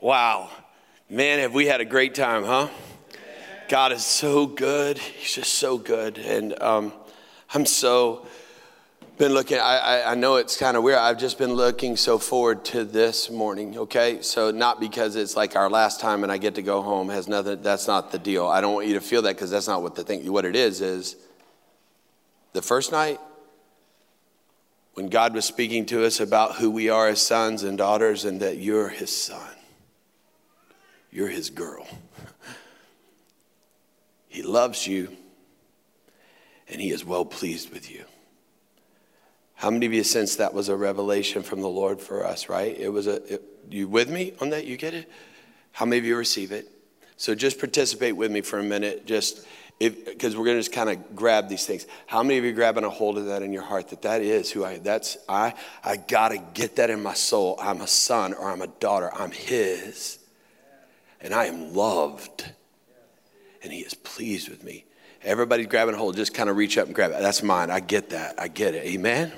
Wow. Man, have we had a great time, huh? God is so good. He's just so good. And um, I'm so been looking I, I, I, know it's kind of weird i've just been looking so forward to this morning okay so not because it's like our last time and i get to go home has nothing that's not the deal i don't want you to feel that because that's not what the thing what it is is the first night when god was speaking to us about who we are as sons and daughters and that you're his son you're his girl he loves you and he is well pleased with you how many of you sense that was a revelation from the Lord for us, right? It was a, it, you with me on that? You get it? How many of you receive it? So just participate with me for a minute, just because we're going to just kind of grab these things. How many of you grabbing a hold of that in your heart that that is who I, that's, I, I got to get that in my soul. I'm a son or I'm a daughter. I'm his. And I am loved. And he is pleased with me. Everybody's grabbing a hold. Just kind of reach up and grab it. That's mine. I get that. I get it. Amen.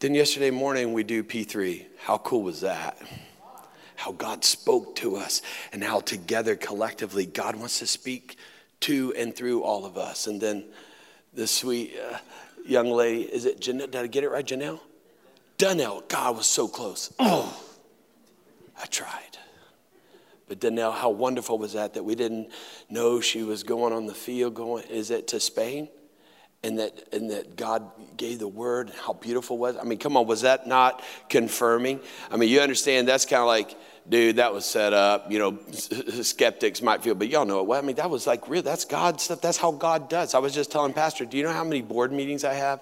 Then yesterday morning we do P3. How cool was that? How God spoke to us and how together collectively God wants to speak to and through all of us. And then the sweet uh, young lady, is it Janelle? Did I get it right, Janelle? Donnell. God was so close. Oh, I tried. But Donnell, how wonderful was that that we didn't know she was going on the field, going, is it to Spain? and that and that God gave the word how beautiful was. I mean, come on, was that not confirming? I mean, you understand that's kind of like, dude, that was set up. You know, skeptics might feel, but y'all know it. Well, I mean, that was like real. That's God stuff. That's how God does. I was just telling Pastor, do you know how many board meetings I have?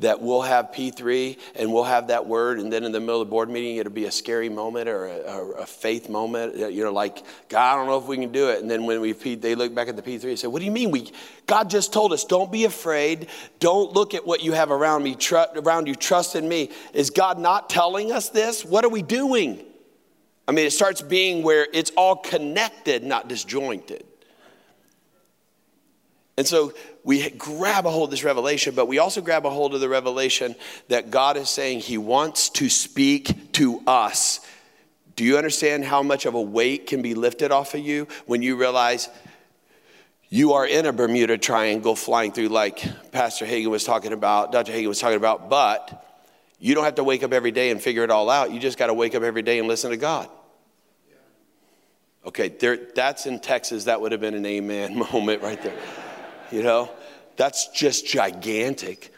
That we'll have P3 and we'll have that word, and then in the middle of the board meeting, it'll be a scary moment or a, a faith moment. You know, like, God, I don't know if we can do it. And then when we they look back at the P3 and say, What do you mean? We, God just told us, don't be afraid. Don't look at what you have around me, tr- around you. Trust in me. Is God not telling us this? What are we doing? I mean, it starts being where it's all connected, not disjointed. And so we grab a hold of this revelation, but we also grab a hold of the revelation that God is saying He wants to speak to us. Do you understand how much of a weight can be lifted off of you when you realize you are in a Bermuda Triangle flying through, like Pastor Hagin was talking about, Dr. Hagin was talking about, but you don't have to wake up every day and figure it all out. You just got to wake up every day and listen to God. Okay, there, that's in Texas. That would have been an amen moment right there you know? That's just gigantic.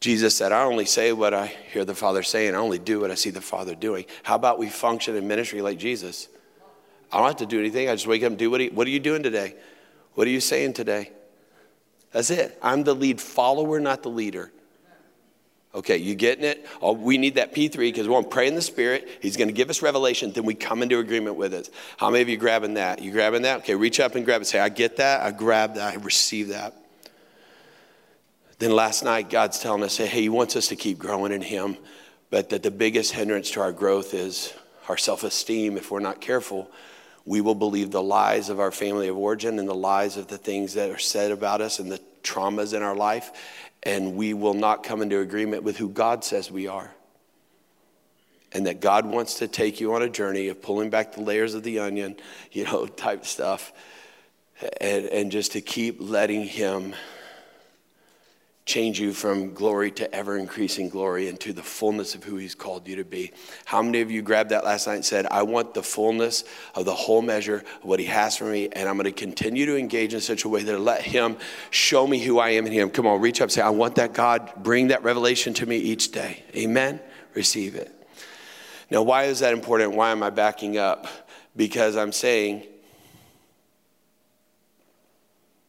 Jesus said, I only say what I hear the Father saying, I only do what I see the Father doing. How about we function in ministry like Jesus? I don't have to do anything. I just wake up and do what, he, what are you doing today? What are you saying today? That's it. I'm the lead follower, not the leader. Okay, you getting it? Oh, we need that P3 because we want to pray in the Spirit. He's going to give us revelation. Then we come into agreement with it. How many of you grabbing that? You grabbing that? Okay, reach up and grab it. Say, I get that. I grab that. I receive that. Then last night, God's telling us, hey, He wants us to keep growing in Him, but that the biggest hindrance to our growth is our self esteem. If we're not careful, we will believe the lies of our family of origin and the lies of the things that are said about us and the traumas in our life and we will not come into agreement with who God says we are. And that God wants to take you on a journey of pulling back the layers of the onion, you know, type stuff, and, and just to keep letting Him change you from glory to ever increasing glory into the fullness of who he's called you to be. How many of you grabbed that last night and said, I want the fullness of the whole measure of what he has for me, and I'm going to continue to engage in such a way that I let him show me who I am in him. Come on, reach up, say, I want that God, bring that revelation to me each day. Amen? Receive it. Now, why is that important? Why am I backing up? Because I'm saying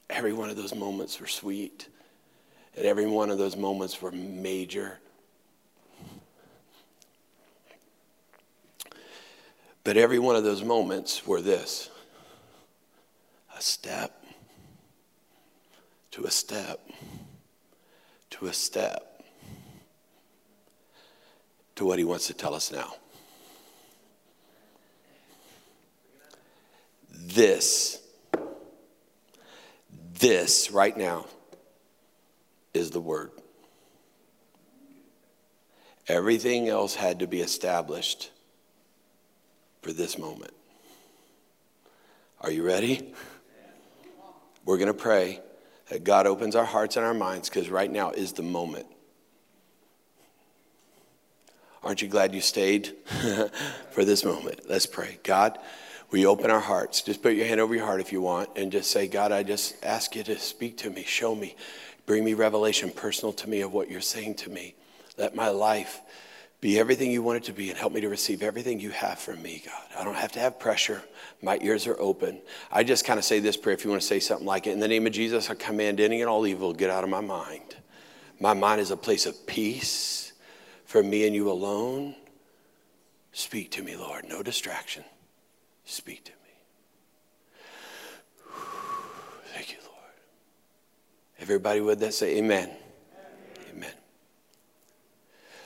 every one of those moments were sweet and every one of those moments were major. But every one of those moments were this a step to a step to a step to what he wants to tell us now. This, this right now is the word. Everything else had to be established for this moment. Are you ready? We're going to pray that God opens our hearts and our minds because right now is the moment. Aren't you glad you stayed for this moment? Let's pray. God, we open our hearts. Just put your hand over your heart if you want and just say, God, I just ask you to speak to me, show me, bring me revelation personal to me of what you're saying to me. Let my life be everything you want it to be and help me to receive everything you have from me, God. I don't have to have pressure. My ears are open. I just kind of say this prayer if you want to say something like it. In the name of Jesus, I command any and all evil get out of my mind. My mind is a place of peace for me and you alone. Speak to me, Lord. No distraction. Speak to me. Thank you, Lord. Everybody with that say amen. amen.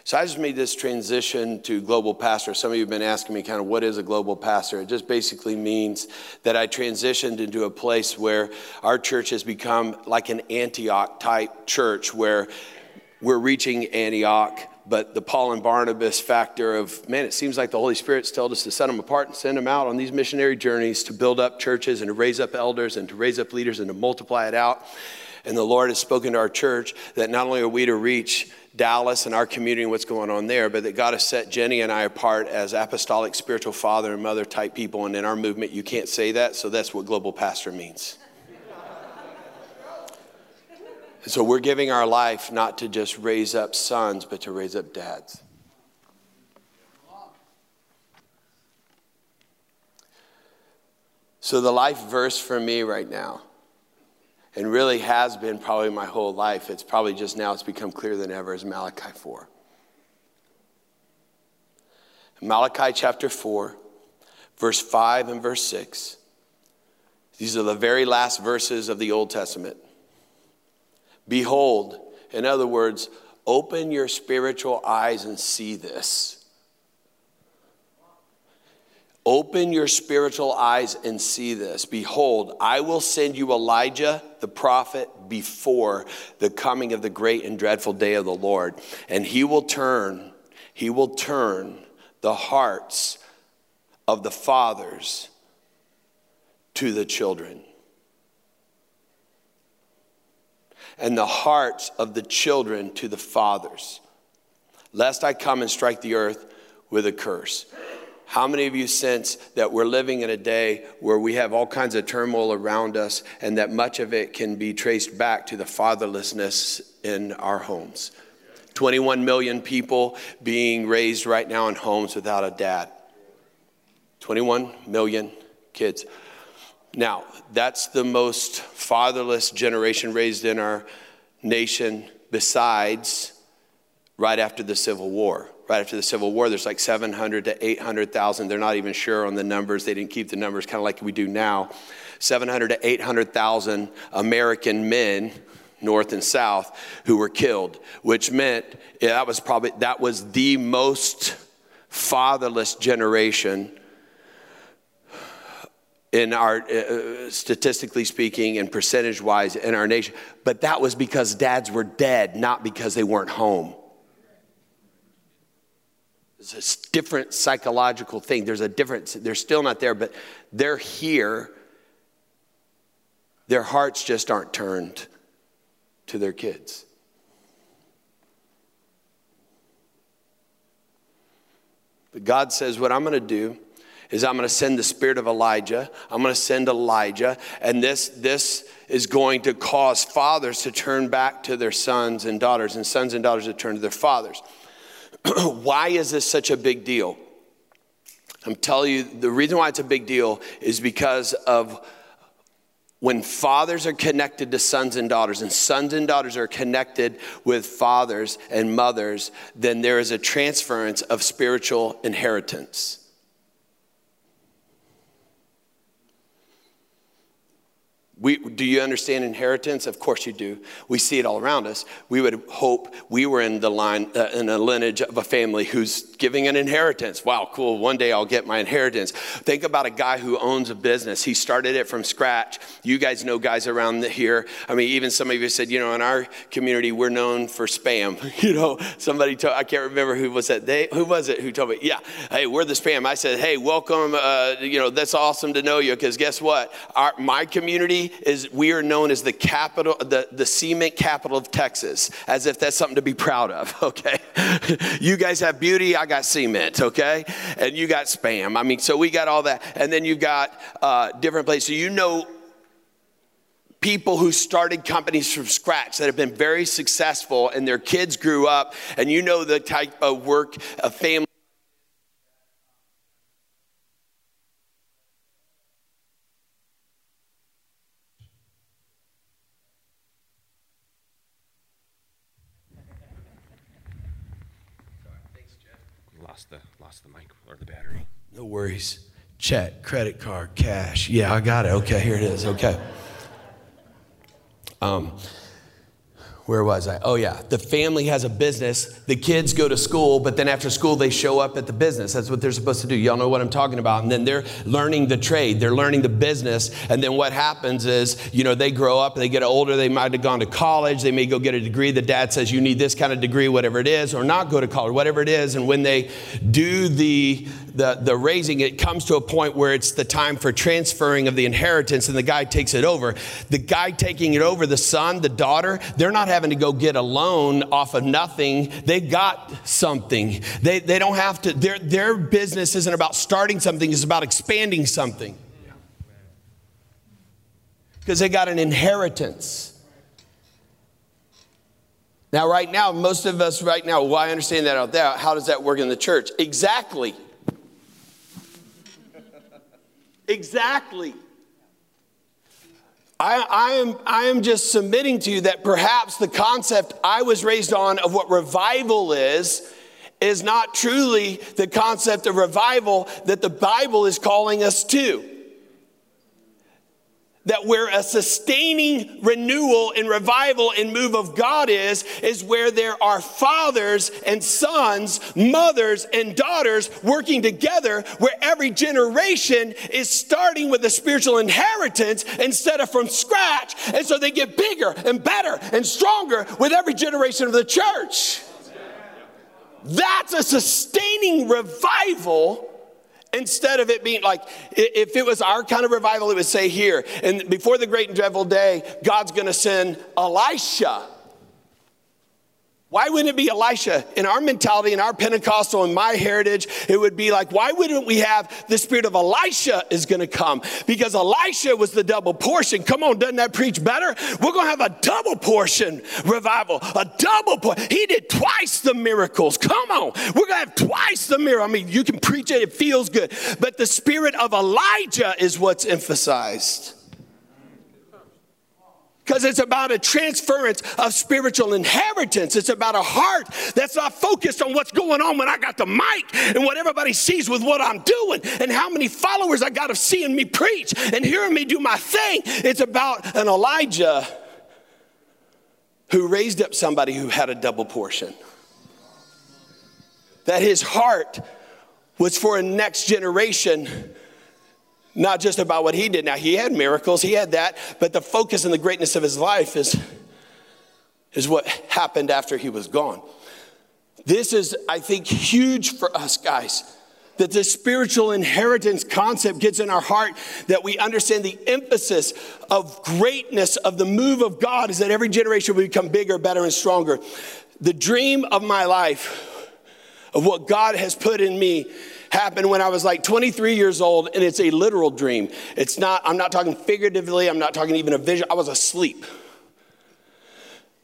So I just made this transition to global pastor. Some of you have been asking me kind of what is a global pastor? It just basically means that I transitioned into a place where our church has become like an Antioch type church where we're reaching Antioch, but the Paul and Barnabas factor of, man, it seems like the Holy Spirit's told us to set them apart and send them out on these missionary journeys to build up churches and to raise up elders and to raise up leaders and to multiply it out. And the Lord has spoken to our church that not only are we to reach Dallas and our community and what's going on there, but that God has set Jenny and I apart as apostolic spiritual father and mother type people. And in our movement, you can't say that, so that's what global pastor means. and so we're giving our life not to just raise up sons, but to raise up dads. So, the life verse for me right now and really has been probably my whole life. It's probably just now it's become clearer than ever is Malachi 4. Malachi chapter 4, verse 5 and verse 6. These are the very last verses of the Old Testament. Behold, in other words, open your spiritual eyes and see this. Open your spiritual eyes and see this. Behold, I will send you Elijah the prophet before the coming of the great and dreadful day of the Lord. And he will turn, he will turn the hearts of the fathers to the children. And the hearts of the children to the fathers, lest I come and strike the earth with a curse. How many of you sense that we're living in a day where we have all kinds of turmoil around us and that much of it can be traced back to the fatherlessness in our homes? 21 million people being raised right now in homes without a dad. 21 million kids. Now, that's the most fatherless generation raised in our nation besides right after the Civil War right after the Civil War, there's like 700 to 800,000. They're not even sure on the numbers. They didn't keep the numbers kind of like we do now. 700 to 800,000 American men, North and South, who were killed, which meant yeah, that was probably that was the most fatherless generation in our uh, statistically speaking and percentage wise in our nation but that was because dads were dead not because they weren't home it's a different psychological thing. There's a difference. They're still not there, but they're here. Their hearts just aren't turned to their kids. But God says, What I'm going to do is I'm going to send the spirit of Elijah. I'm going to send Elijah, and this, this is going to cause fathers to turn back to their sons and daughters, and sons and daughters to turn to their fathers. why is this such a big deal? I'm telling you, the reason why it's a big deal is because of when fathers are connected to sons and daughters, and sons and daughters are connected with fathers and mothers, then there is a transference of spiritual inheritance. We, do you understand inheritance? Of course you do. We see it all around us. We would hope we were in the line, uh, in a lineage of a family who's giving an inheritance. Wow, cool. One day I'll get my inheritance. Think about a guy who owns a business. He started it from scratch. You guys know guys around here. I mean, even some of you said, you know, in our community, we're known for spam. You know, somebody told, I can't remember who was that. They, who was it who told me? Yeah, hey, we're the spam. I said, hey, welcome. Uh, you know, that's awesome to know you because guess what? Our, my community is we are known as the capital, the, the cement capital of Texas, as if that's something to be proud of, okay? you guys have beauty, I got cement, okay? And you got spam. I mean, so we got all that. And then you've got uh, different places. So you know people who started companies from scratch that have been very successful and their kids grew up and you know the type of work a family No worries. Check, credit card, cash. Yeah, I got it. Okay, here it is. Okay. Um, where was I? Oh, yeah. The family has a business. The kids go to school, but then after school, they show up at the business. That's what they're supposed to do. Y'all know what I'm talking about. And then they're learning the trade, they're learning the business. And then what happens is, you know, they grow up, they get older, they might have gone to college, they may go get a degree. The dad says, you need this kind of degree, whatever it is, or not go to college, whatever it is. And when they do the the, the raising, it comes to a point where it's the time for transferring of the inheritance and the guy takes it over. The guy taking it over, the son, the daughter, they're not having to go get a loan off of nothing. They got something. They, they don't have to, their, their business isn't about starting something, it's about expanding something. Because they got an inheritance. Now, right now, most of us right now, well, I understand that out there. How does that work in the church? Exactly. Exactly. I, I, am, I am just submitting to you that perhaps the concept I was raised on of what revival is is not truly the concept of revival that the Bible is calling us to that where a sustaining renewal and revival and move of God is, is where there are fathers and sons, mothers and daughters working together, where every generation is starting with a spiritual inheritance instead of from scratch. And so they get bigger and better and stronger with every generation of the church. That's a sustaining revival Instead of it being like, if it was our kind of revival, it would say here, and before the great and dreadful day, God's gonna send Elisha why wouldn't it be Elisha? In our mentality, in our Pentecostal, in my heritage, it would be like, why wouldn't we have the spirit of Elisha is going to come? Because Elisha was the double portion. Come on, doesn't that preach better? We're going to have a double portion revival, a double portion. He did twice the miracles. Come on, we're going to have twice the miracle. I mean, you can preach it, it feels good. But the spirit of Elijah is what's emphasized because it's about a transference of spiritual inheritance. It's about a heart that's not focused on what's going on when I got the mic and what everybody sees with what I'm doing and how many followers I got of seeing me preach and hearing me do my thing. It's about an Elijah who raised up somebody who had a double portion. That his heart was for a next generation not just about what he did. Now, he had miracles, he had that, but the focus and the greatness of his life is, is what happened after he was gone. This is, I think, huge for us guys. That the spiritual inheritance concept gets in our heart, that we understand the emphasis of greatness of the move of God is that every generation will become bigger, better, and stronger. The dream of my life, of what God has put in me, happened when I was like 23 years old, and it's a literal dream. It's not, I'm not talking figuratively, I'm not talking even a vision. I was asleep.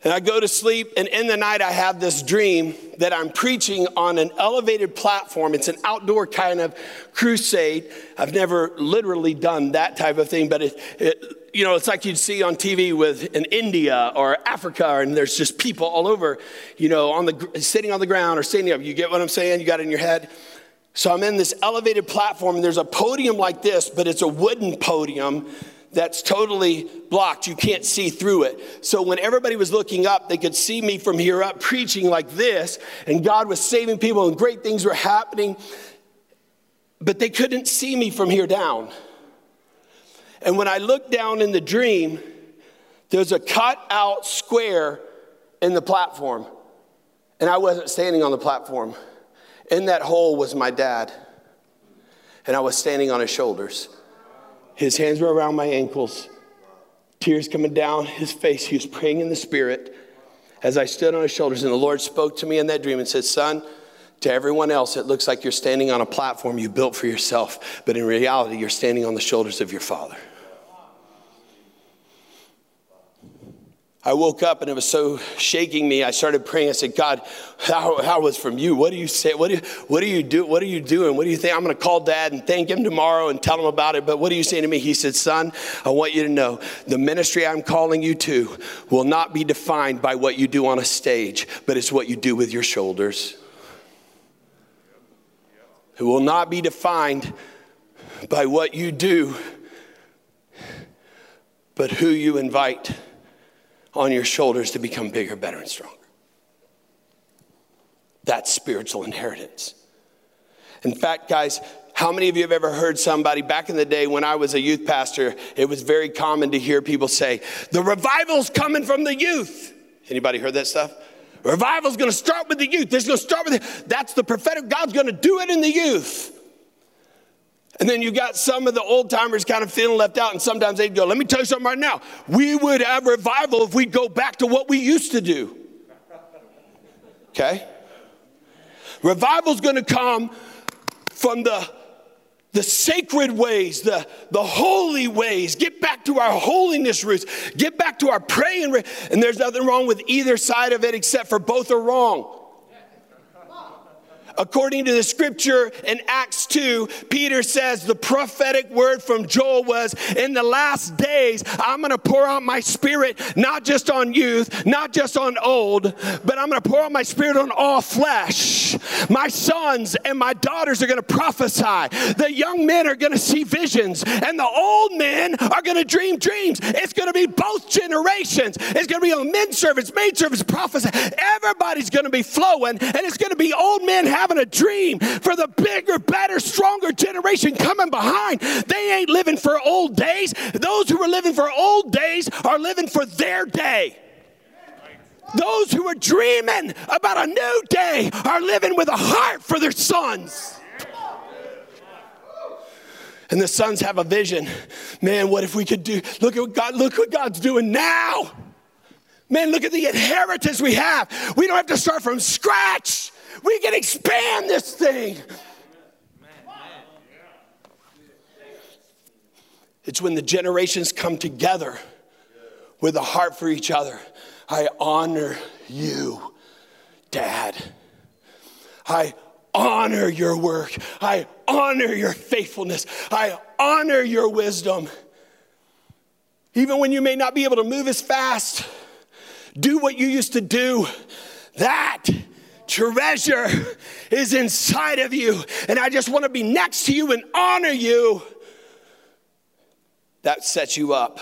And I go to sleep, and in the night, I have this dream that I'm preaching on an elevated platform. It's an outdoor kind of crusade. I've never literally done that type of thing, but it, it you know, it's like you'd see on TV with in India or Africa, and there's just people all over, you know, on the sitting on the ground or standing up. You get what I'm saying? You got it in your head. So I'm in this elevated platform, and there's a podium like this, but it's a wooden podium that's totally blocked. You can't see through it. So when everybody was looking up, they could see me from here up preaching like this, and God was saving people, and great things were happening. But they couldn't see me from here down. And when I looked down in the dream, there's a cut out square in the platform. And I wasn't standing on the platform. In that hole was my dad. And I was standing on his shoulders. His hands were around my ankles, tears coming down his face. He was praying in the spirit as I stood on his shoulders. And the Lord spoke to me in that dream and said, Son, to everyone else, it looks like you're standing on a platform you built for yourself, but in reality, you're standing on the shoulders of your father. I woke up and it was so shaking me. I started praying. I said, God, how, was from you? What do you say? What do you, what do you do? What are you doing? What do you think? I'm going to call dad and thank him tomorrow and tell him about it. But what are you saying to me? He said, son, I want you to know the ministry I'm calling you to will not be defined by what you do on a stage, but it's what you do with your shoulders. It will not be defined by what you do, but who you invite on your shoulders to become bigger, better, and stronger. That's spiritual inheritance. In fact, guys, how many of you have ever heard somebody back in the day when I was a youth pastor? It was very common to hear people say, "The revival's coming from the youth." Anybody heard that stuff? Revival's going to start with the youth. It's going to start with the, that's the prophetic. God's going to do it in the youth. And then you got some of the old timers kind of feeling left out, and sometimes they'd go, Let me tell you something right now. We would have revival if we go back to what we used to do. Okay? Revival's gonna come from the, the sacred ways, the, the holy ways. Get back to our holiness roots. Get back to our praying. And there's nothing wrong with either side of it except for both are wrong. According to the scripture in Acts 2, Peter says the prophetic word from Joel was, In the last days, I'm going to pour out my spirit not just on youth, not just on old, but I'm going to pour out my spirit on all flesh. My sons and my daughters are going to prophesy. The young men are going to see visions, and the old men are going to dream dreams. It's going to be both generations. It's going to be on men servants, maid servants, prophesy. Everybody's going to be flowing, and it's going to be old men having having a dream for the bigger, better, stronger generation coming behind. They ain't living for old days. Those who are living for old days are living for their day. Those who are dreaming about a new day are living with a heart for their sons. And the sons have a vision. Man, what if we could do? Look at what God, look what God's doing now. Man, look at the inheritance we have. We don't have to start from scratch. We can expand this thing. It's when the generations come together with a heart for each other. I honor you, Dad. I honor your work. I honor your faithfulness. I honor your wisdom. Even when you may not be able to move as fast, do what you used to do. That treasure is inside of you. And I just want to be next to you and honor you. That sets you up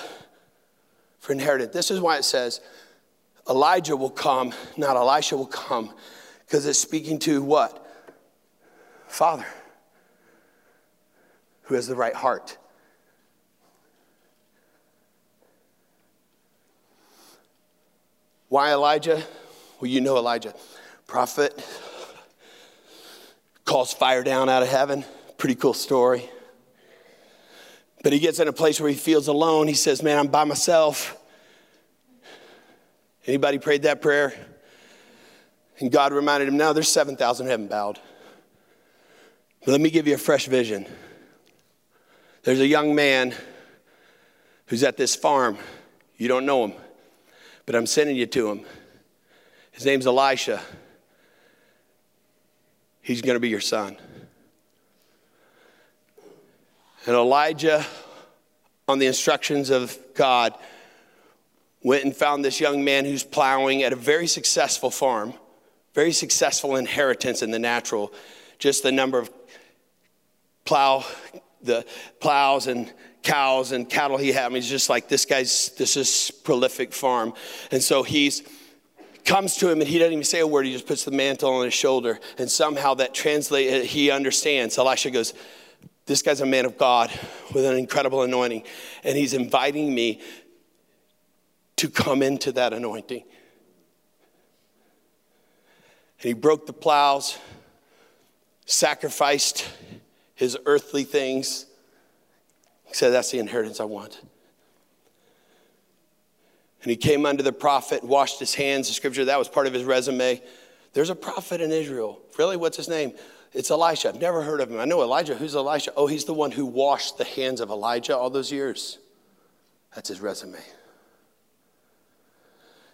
for inheritance. This is why it says Elijah will come, not Elisha will come, because it's speaking to what? Father, who has the right heart. Why Elijah? Well, you know Elijah prophet calls fire down out of heaven. Pretty cool story. But he gets in a place where he feels alone. He says, Man, I'm by myself. Anybody prayed that prayer? And God reminded him, Now there's 7,000 who haven't bowed. But let me give you a fresh vision. There's a young man who's at this farm. You don't know him, but I'm sending you to him. His name's Elisha. He's going to be your son. And Elijah, on the instructions of God, went and found this young man who's plowing at a very successful farm, very successful inheritance in the natural. Just the number of plow, the plows and cows and cattle he had. I mean, he's just like, this guy's, this is prolific farm. And so he's, comes to him and he doesn't even say a word. He just puts the mantle on his shoulder. And somehow that translates, uh, he understands. Elisha goes, this guy's a man of God with an incredible anointing. And he's inviting me to come into that anointing. And he broke the plows, sacrificed his earthly things. He said, That's the inheritance I want. And he came under the prophet, washed his hands. The scripture, that was part of his resume. There's a prophet in Israel. Really? What's his name? It's Elisha. I've never heard of him. I know Elijah. Who's Elisha? Oh, he's the one who washed the hands of Elijah all those years. That's his resume.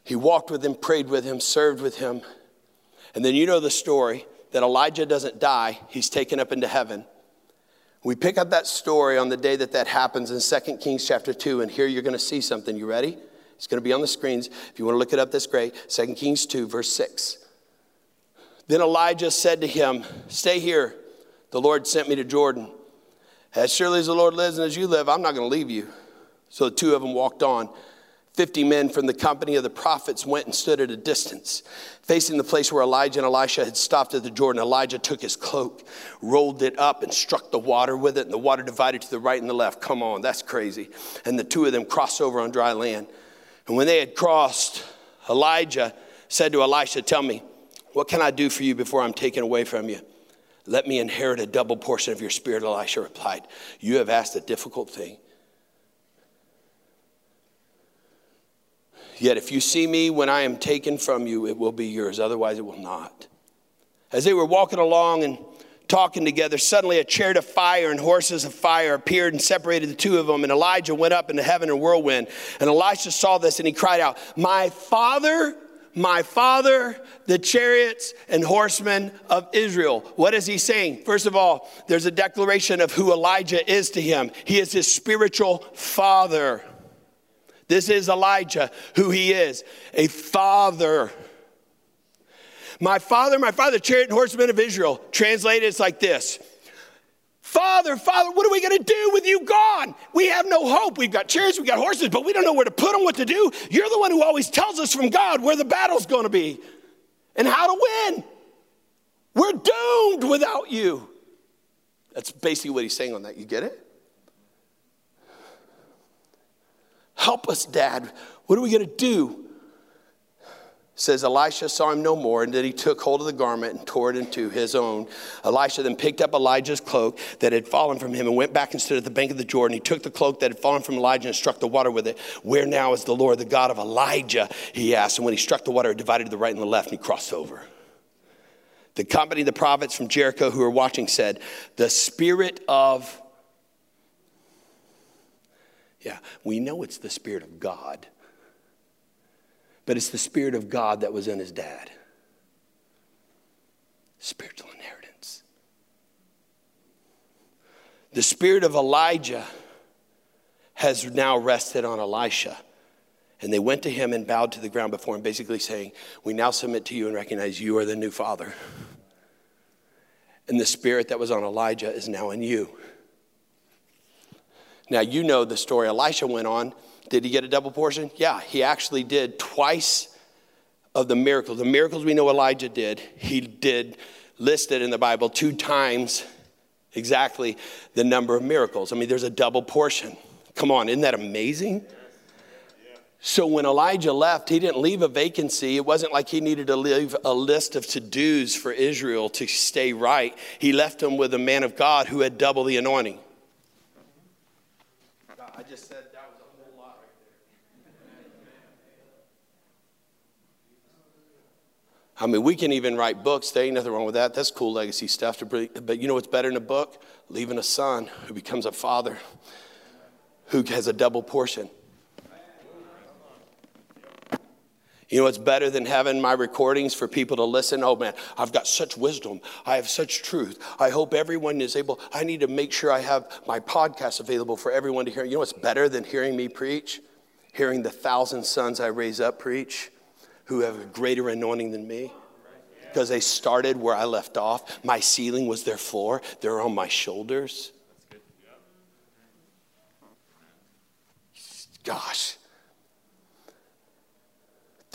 He walked with him, prayed with him, served with him. And then you know the story that Elijah doesn't die, he's taken up into heaven. We pick up that story on the day that that happens in 2 Kings chapter 2, and here you're going to see something. You ready? It's going to be on the screens. If you want to look it up, that's great. 2 Kings 2, verse 6. Then Elijah said to him, Stay here. The Lord sent me to Jordan. As surely as the Lord lives and as you live, I'm not going to leave you. So the two of them walked on. Fifty men from the company of the prophets went and stood at a distance, facing the place where Elijah and Elisha had stopped at the Jordan. Elijah took his cloak, rolled it up, and struck the water with it, and the water divided to the right and the left. Come on, that's crazy. And the two of them crossed over on dry land. And when they had crossed, Elijah said to Elisha, Tell me, what can I do for you before I'm taken away from you? Let me inherit a double portion of your spirit, Elisha replied. You have asked a difficult thing. Yet if you see me when I am taken from you, it will be yours. Otherwise, it will not. As they were walking along and talking together, suddenly a chariot of fire and horses of fire appeared and separated the two of them. And Elijah went up into heaven in a whirlwind. And Elisha saw this and he cried out, My father my father, the chariots and horsemen of Israel. What is he saying? First of all, there's a declaration of who Elijah is to him. He is his spiritual father. This is Elijah, who he is a father. My father, my father, chariot and horsemen of Israel. Translated, it's like this Father, Father, what are we going to do with you gone? We have no hope. We've got chariots, we've got horses, but we don't know where to put them, what to do. You're the one who always tells us from God where the battle's going to be and how to win. We're doomed without you. That's basically what he's saying on that. You get it? Help us, Dad. What are we going to do? Says Elisha saw him no more, and then he took hold of the garment and tore it into his own. Elisha then picked up Elijah's cloak that had fallen from him and went back and stood at the bank of the Jordan. He took the cloak that had fallen from Elijah and struck the water with it. Where now is the Lord, the God of Elijah? He asked. And when he struck the water, it divided to the right and the left, and he crossed over. The company of the prophets from Jericho who were watching said, The spirit of, yeah, we know it's the spirit of God but it's the Spirit of God that was in his dad. Spiritual inheritance. The Spirit of Elijah has now rested on Elisha. And they went to him and bowed to the ground before him, basically saying, We now submit to you and recognize you are the new father. And the spirit that was on Elijah is now in you. Now, you know the story. Elisha went on did he get a double portion? Yeah, he actually did twice of the miracles. The miracles we know Elijah did, he did listed in the Bible two times exactly the number of miracles. I mean, there's a double portion. Come on, isn't that amazing? So when Elijah left, he didn't leave a vacancy. It wasn't like he needed to leave a list of to dos for Israel to stay right. He left them with a man of God who had double the anointing. I just said that was a whole lot right there. I mean, we can even write books. There ain't nothing wrong with that. That's cool legacy stuff. To bring, but you know what's better than a book? Leaving a son who becomes a father, who has a double portion. You know what's better than having my recordings for people to listen? Oh man, I've got such wisdom. I have such truth. I hope everyone is able. I need to make sure I have my podcast available for everyone to hear. You know what's better than hearing me preach? Hearing the thousand sons I raise up preach who have a greater anointing than me because they started where I left off. My ceiling was their floor, they're on my shoulders. gosh.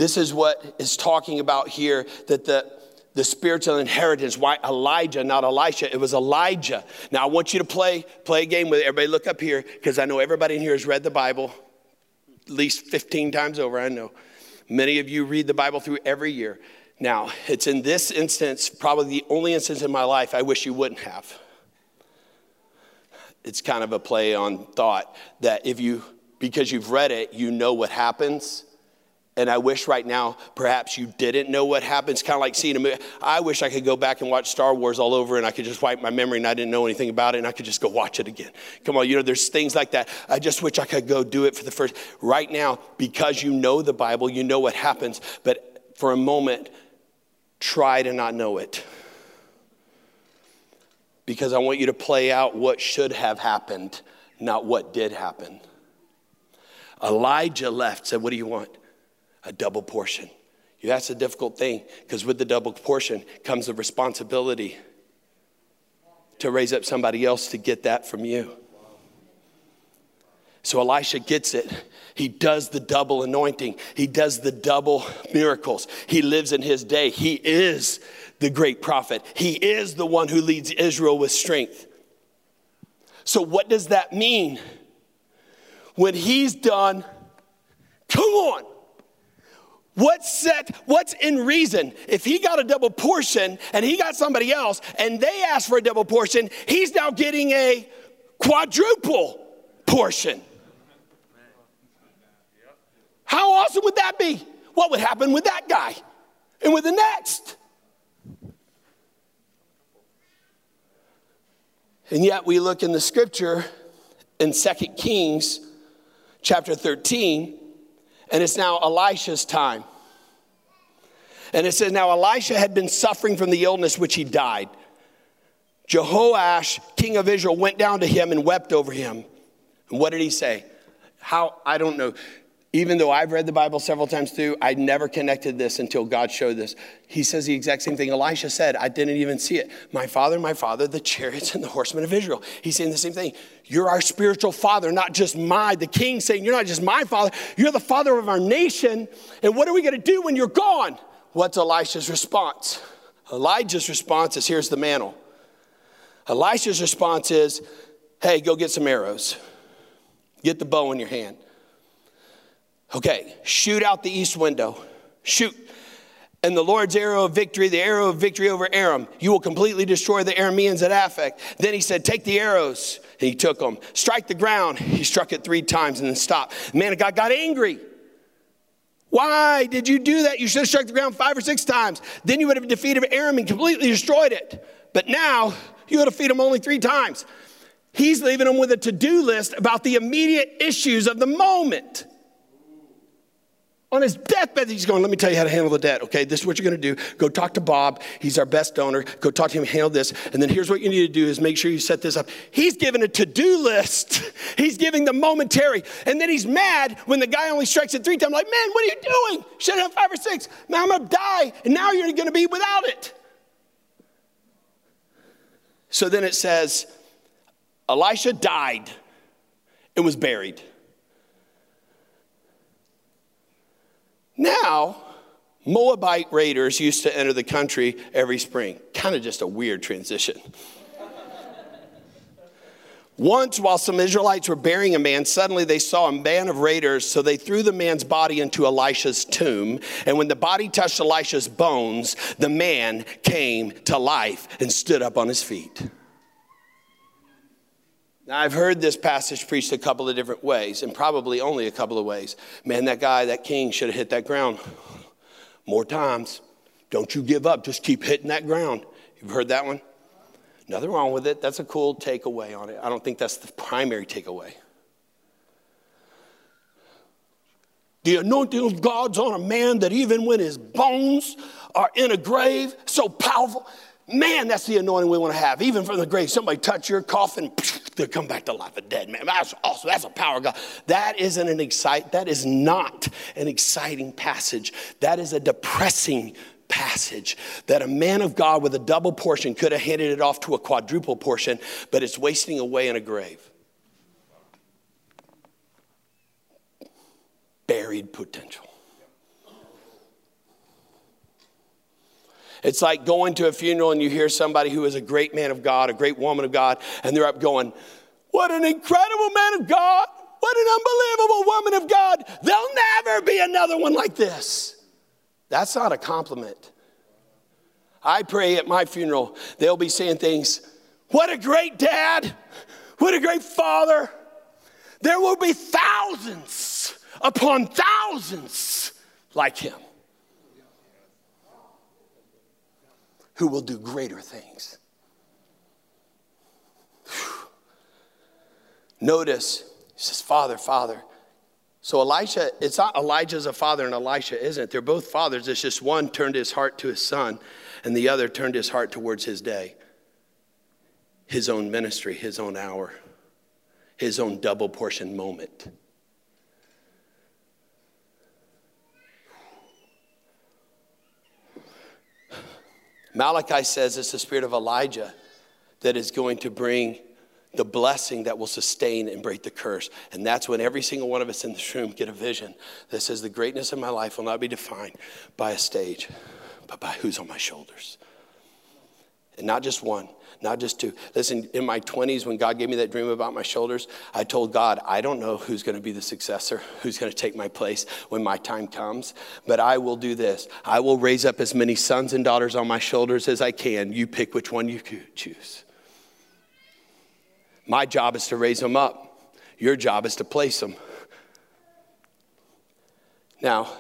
This is what is talking about here that the, the spiritual inheritance. Why Elijah, not Elisha? It was Elijah. Now I want you to play, play a game with it. Everybody look up here because I know everybody in here has read the Bible at least 15 times over. I know. Many of you read the Bible through every year. Now, it's in this instance, probably the only instance in my life I wish you wouldn't have. It's kind of a play on thought that if you, because you've read it, you know what happens and I wish right now, perhaps you didn't know what happens, kind of like seeing a movie. I wish I could go back and watch Star Wars all over and I could just wipe my memory and I didn't know anything about it and I could just go watch it again. Come on, you know, there's things like that. I just wish I could go do it for the first. Right now, because you know the Bible, you know what happens, but for a moment, try to not know it. Because I want you to play out what should have happened, not what did happen. Elijah left, said, What do you want? A double portion. That's a difficult thing because with the double portion comes the responsibility to raise up somebody else to get that from you. So Elisha gets it. He does the double anointing, he does the double miracles. He lives in his day. He is the great prophet, he is the one who leads Israel with strength. So, what does that mean? When he's done, come on, What's set, what's in reason? If he got a double portion and he got somebody else and they asked for a double portion, he's now getting a quadruple portion. How awesome would that be? What would happen with that guy and with the next? And yet we look in the scripture in Second Kings chapter 13 and it's now Elisha's time. And it says, Now Elisha had been suffering from the illness which he died. Jehoash, king of Israel, went down to him and wept over him. And what did he say? How, I don't know even though I've read the Bible several times through, I never connected this until God showed this. He says the exact same thing Elisha said. I didn't even see it. My father, my father, the chariots and the horsemen of Israel. He's saying the same thing. You're our spiritual father, not just my. The king saying, You're not just my father, you're the father of our nation. And what are we going to do when you're gone? What's Elisha's response? Elijah's response is here's the mantle. Elisha's response is, Hey, go get some arrows, get the bow in your hand. Okay, shoot out the east window. Shoot. And the Lord's arrow of victory, the arrow of victory over Aram, you will completely destroy the Arameans at Aphek. Then he said, Take the arrows. And he took them. Strike the ground. He struck it three times and then stopped. The man of God got angry. Why did you do that? You should have struck the ground five or six times. Then you would have defeated Aram and completely destroyed it. But now you would have defeated them only three times. He's leaving them with a to do list about the immediate issues of the moment. On his deathbed, he's going, Let me tell you how to handle the debt. Okay, this is what you're going to do. Go talk to Bob. He's our best donor. Go talk to him, handle this. And then here's what you need to do is make sure you set this up. He's giving a to do list, he's giving the momentary. And then he's mad when the guy only strikes it three times. Like, man, what are you doing? Should have five or six. Man, I'm going to die. And now you're going to be without it. So then it says, Elisha died and was buried. Now, Moabite raiders used to enter the country every spring. Kind of just a weird transition. Once, while some Israelites were burying a man, suddenly they saw a band of raiders, so they threw the man's body into Elisha's tomb. And when the body touched Elisha's bones, the man came to life and stood up on his feet. Now, I've heard this passage preached a couple of different ways, and probably only a couple of ways. Man, that guy, that king, should have hit that ground more times. Don't you give up, just keep hitting that ground. You've heard that one? Nothing wrong with it. That's a cool takeaway on it. I don't think that's the primary takeaway. The anointing of God's on a man that even when his bones are in a grave, so powerful, Man, that's the anointing we want to have. Even from the grave, somebody touch your coffin, they come back to life, a dead man. That's awesome. That's a power of God. That isn't an excite. That is not an exciting passage. That is a depressing passage that a man of God with a double portion could have handed it off to a quadruple portion, but it's wasting away in a grave. buried potential. It's like going to a funeral and you hear somebody who is a great man of God, a great woman of God, and they're up going, What an incredible man of God! What an unbelievable woman of God! There'll never be another one like this. That's not a compliment. I pray at my funeral, they'll be saying things, What a great dad! What a great father! There will be thousands upon thousands like him. Who will do greater things. Whew. Notice, he says, Father, Father. So Elisha, it's not Elijah's a father and Elisha isn't. They're both fathers. It's just one turned his heart to his son, and the other turned his heart towards his day, his own ministry, his own hour, his own double portion moment. Malachi says it's the spirit of Elijah that is going to bring the blessing that will sustain and break the curse. And that's when every single one of us in this room get a vision that says the greatness of my life will not be defined by a stage, but by who's on my shoulders. And not just one, not just two. Listen, in my 20s, when God gave me that dream about my shoulders, I told God, I don't know who's going to be the successor, who's going to take my place when my time comes, but I will do this. I will raise up as many sons and daughters on my shoulders as I can. You pick which one you choose. My job is to raise them up, your job is to place them. Now,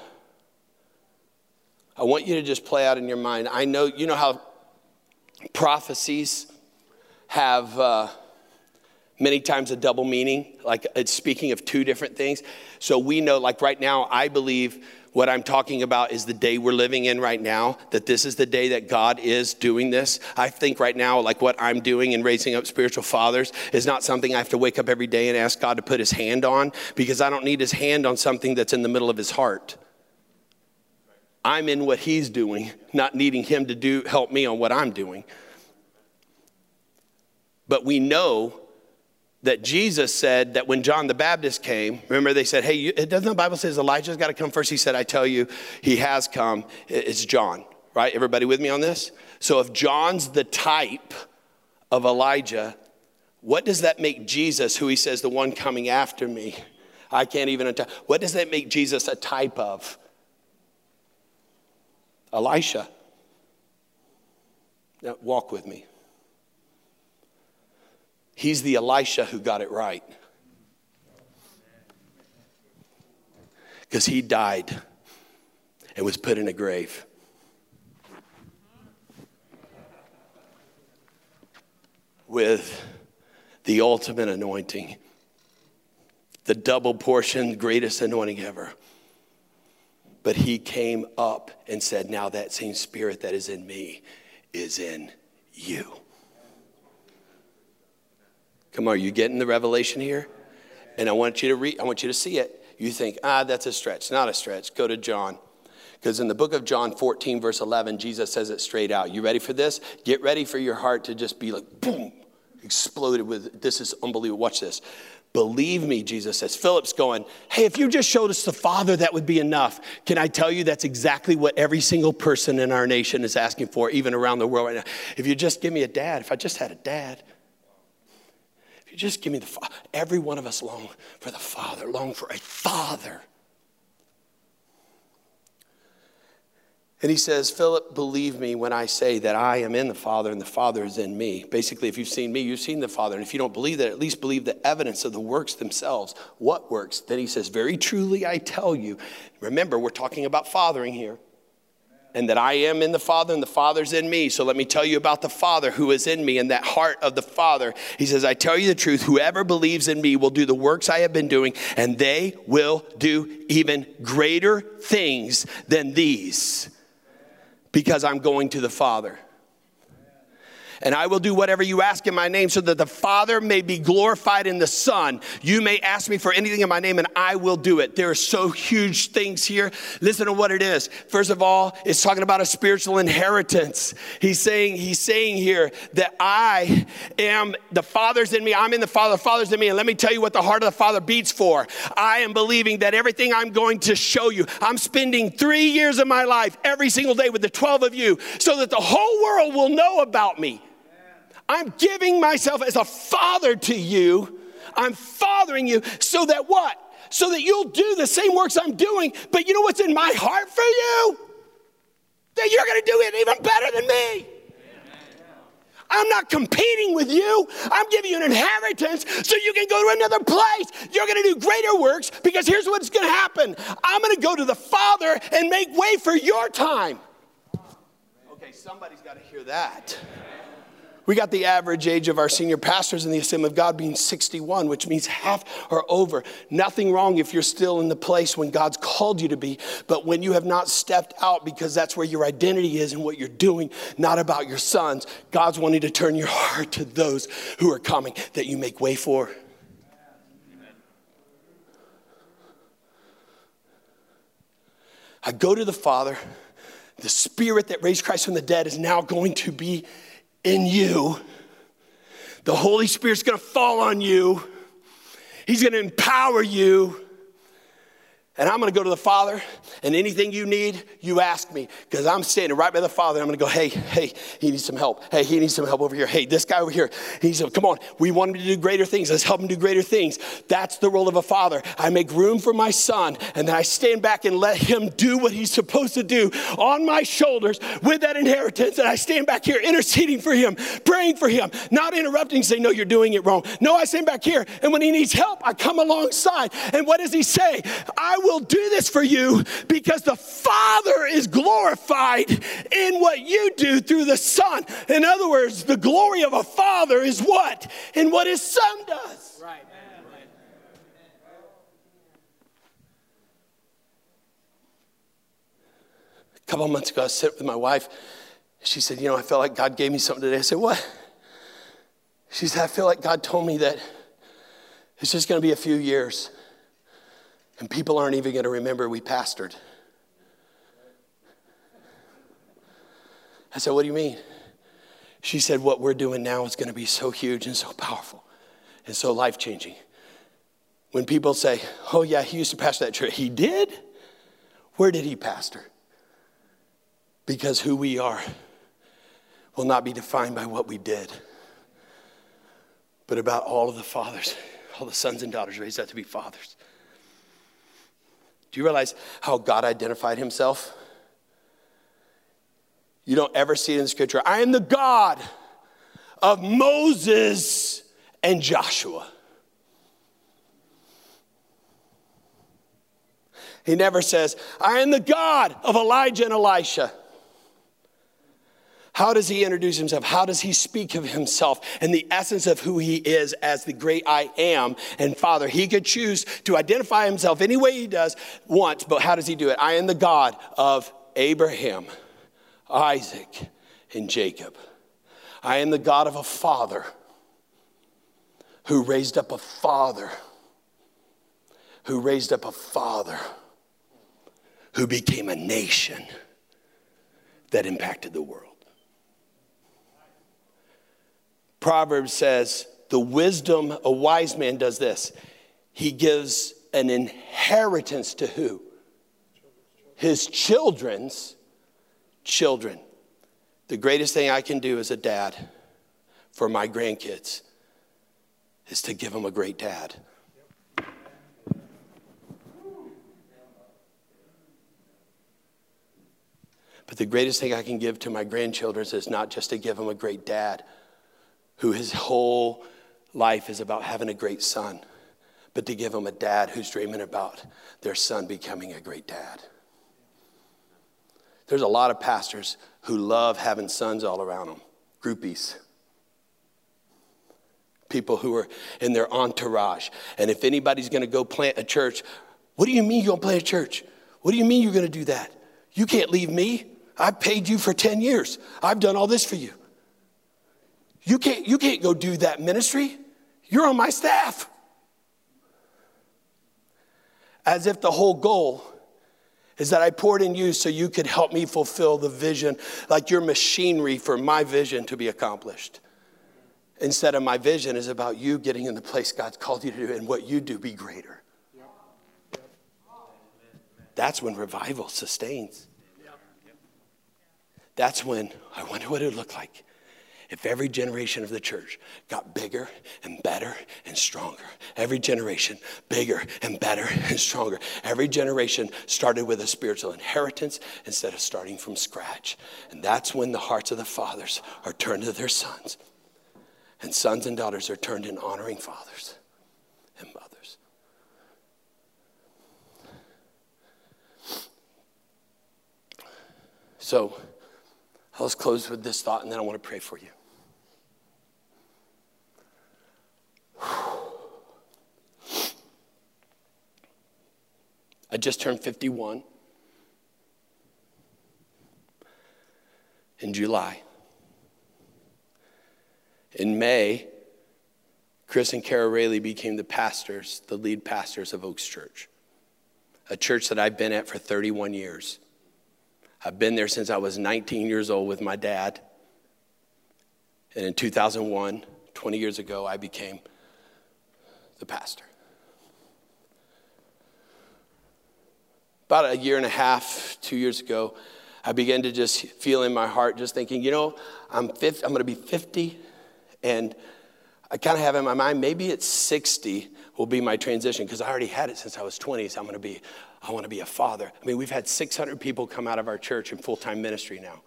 I want you to just play out in your mind. I know, you know how prophecies have uh, many times a double meaning, like it's speaking of two different things. So we know, like right now, I believe what I'm talking about is the day we're living in right now, that this is the day that God is doing this. I think right now, like what I'm doing in raising up spiritual fathers is not something I have to wake up every day and ask God to put his hand on because I don't need his hand on something that's in the middle of his heart. I'm in what he's doing, not needing him to do help me on what I'm doing. But we know that Jesus said that when John the Baptist came, remember they said, hey, doesn't the Bible says Elijah's got to come first? He said, I tell you, he has come. It's John, right? Everybody with me on this? So if John's the type of Elijah, what does that make Jesus, who he says, the one coming after me? I can't even, what does that make Jesus a type of? Elisha. Now, walk with me. He's the Elisha who got it right. Because he died and was put in a grave. With the ultimate anointing, the double portion, greatest anointing ever. But he came up and said, Now that same spirit that is in me is in you. Come on, are you getting the revelation here? And I want you to read, I want you to see it. You think, ah, that's a stretch. Not a stretch. Go to John. Because in the book of John 14, verse 11, Jesus says it straight out. You ready for this? Get ready for your heart to just be like, boom, exploded with, this is unbelievable. Watch this. Believe me, Jesus says. Philip's going, Hey, if you just showed us the Father, that would be enough. Can I tell you that's exactly what every single person in our nation is asking for, even around the world right now? If you just give me a dad, if I just had a dad, you just give me the Father, every one of us long for the Father, long for a Father. And he says, Philip, believe me when I say that I am in the Father and the Father is in me. Basically, if you've seen me, you've seen the Father. And if you don't believe that, at least believe the evidence of the works themselves. What works? Then he says, Very truly I tell you. Remember, we're talking about fathering here. And that I am in the Father and the Father's in me. So let me tell you about the Father who is in me and that heart of the Father. He says, I tell you the truth, whoever believes in me will do the works I have been doing, and they will do even greater things than these because I'm going to the Father. And I will do whatever you ask in my name so that the Father may be glorified in the Son. You may ask me for anything in my name and I will do it. There are so huge things here. Listen to what it is. First of all, it's talking about a spiritual inheritance. He's saying, he's saying here that I am the Father's in me. I'm in the Father, the Father's in me. And let me tell you what the heart of the Father beats for. I am believing that everything I'm going to show you, I'm spending three years of my life every single day with the 12 of you so that the whole world will know about me. I'm giving myself as a father to you. I'm fathering you so that what? So that you'll do the same works I'm doing. But you know what's in my heart for you? That you're to do it even better than me. I'm not competing with you. I'm giving you an inheritance so you can go to another place. You're going to do greater works because here's what's going to happen I'm going to go to the Father and make way for your time. Okay, somebody's got to hear that. We got the average age of our senior pastors in the Assembly of God being 61, which means half are over. Nothing wrong if you're still in the place when God's called you to be, but when you have not stepped out because that's where your identity is and what you're doing, not about your sons, God's wanting to turn your heart to those who are coming that you make way for. I go to the Father. The Spirit that raised Christ from the dead is now going to be in you. The Holy Spirit's gonna fall on you, He's gonna empower you. And I'm gonna go to the Father, and anything you need, you ask me. Because I'm standing right by the Father. I'm gonna go, hey, hey, he needs some help. Hey, he needs some help over here. Hey, this guy over here, he's, come on, we want him to do greater things. Let's help him do greater things. That's the role of a father. I make room for my son, and then I stand back and let him do what he's supposed to do on my shoulders with that inheritance. And I stand back here interceding for him, praying for him, not interrupting, saying, no, you're doing it wrong. No, I stand back here, and when he needs help, I come alongside. And what does he say? I will do this for you because the Father is glorified in what you do through the Son. In other words, the glory of a father is what? In what his son does. Right. A couple months ago, I sitting with my wife. She said, You know, I felt like God gave me something today. I said, What? She said, I feel like God told me that it's just going to be a few years. And people aren't even going to remember we pastored. I said, What do you mean? She said, What we're doing now is going to be so huge and so powerful and so life changing. When people say, Oh, yeah, he used to pastor that church, he did? Where did he pastor? Because who we are will not be defined by what we did, but about all of the fathers, all the sons and daughters raised up to be fathers. Do you realize how God identified himself? You don't ever see it in scripture. I am the God of Moses and Joshua. He never says, I am the God of Elijah and Elisha. How does he introduce himself? How does he speak of himself and the essence of who he is as the great I am and Father? He could choose to identify himself any way he does once, but how does he do it? I am the God of Abraham, Isaac, and Jacob. I am the God of a father who raised up a father, who raised up a father who became a nation that impacted the world. Proverbs says, the wisdom, a wise man does this. He gives an inheritance to who? His children's children. The greatest thing I can do as a dad for my grandkids is to give them a great dad. But the greatest thing I can give to my grandchildren is not just to give them a great dad who his whole life is about having a great son, but to give him a dad who's dreaming about their son becoming a great dad. There's a lot of pastors who love having sons all around them, groupies. People who are in their entourage. And if anybody's gonna go plant a church, what do you mean you're gonna plant a church? What do you mean you're gonna do that? You can't leave me. I've paid you for 10 years. I've done all this for you. You can't, you can't go do that ministry. You're on my staff. As if the whole goal is that I poured in you so you could help me fulfill the vision, like your machinery for my vision to be accomplished. Instead of my vision is about you getting in the place God's called you to do and what you do be greater. That's when revival sustains. That's when I wonder what it would look like if every generation of the church got bigger and better and stronger, every generation bigger and better and stronger, every generation started with a spiritual inheritance instead of starting from scratch. And that's when the hearts of the fathers are turned to their sons, and sons and daughters are turned in honoring fathers and mothers. So, let's close with this thought, and then I want to pray for you. I just turned 51 in July. In May, Chris and Kara Railey became the pastors, the lead pastors of Oaks Church, a church that I've been at for 31 years. I've been there since I was 19 years old with my dad. And in 2001, 20 years ago, I became the pastor. About a year and a half, two years ago, I began to just feel in my heart, just thinking, you know, I'm, 50, I'm going to be 50, and I kind of have in my mind, maybe it's 60 will be my transition because I already had it since I was 20. So I'm going to be, I want to be a father. I mean, we've had 600 people come out of our church in full time ministry now.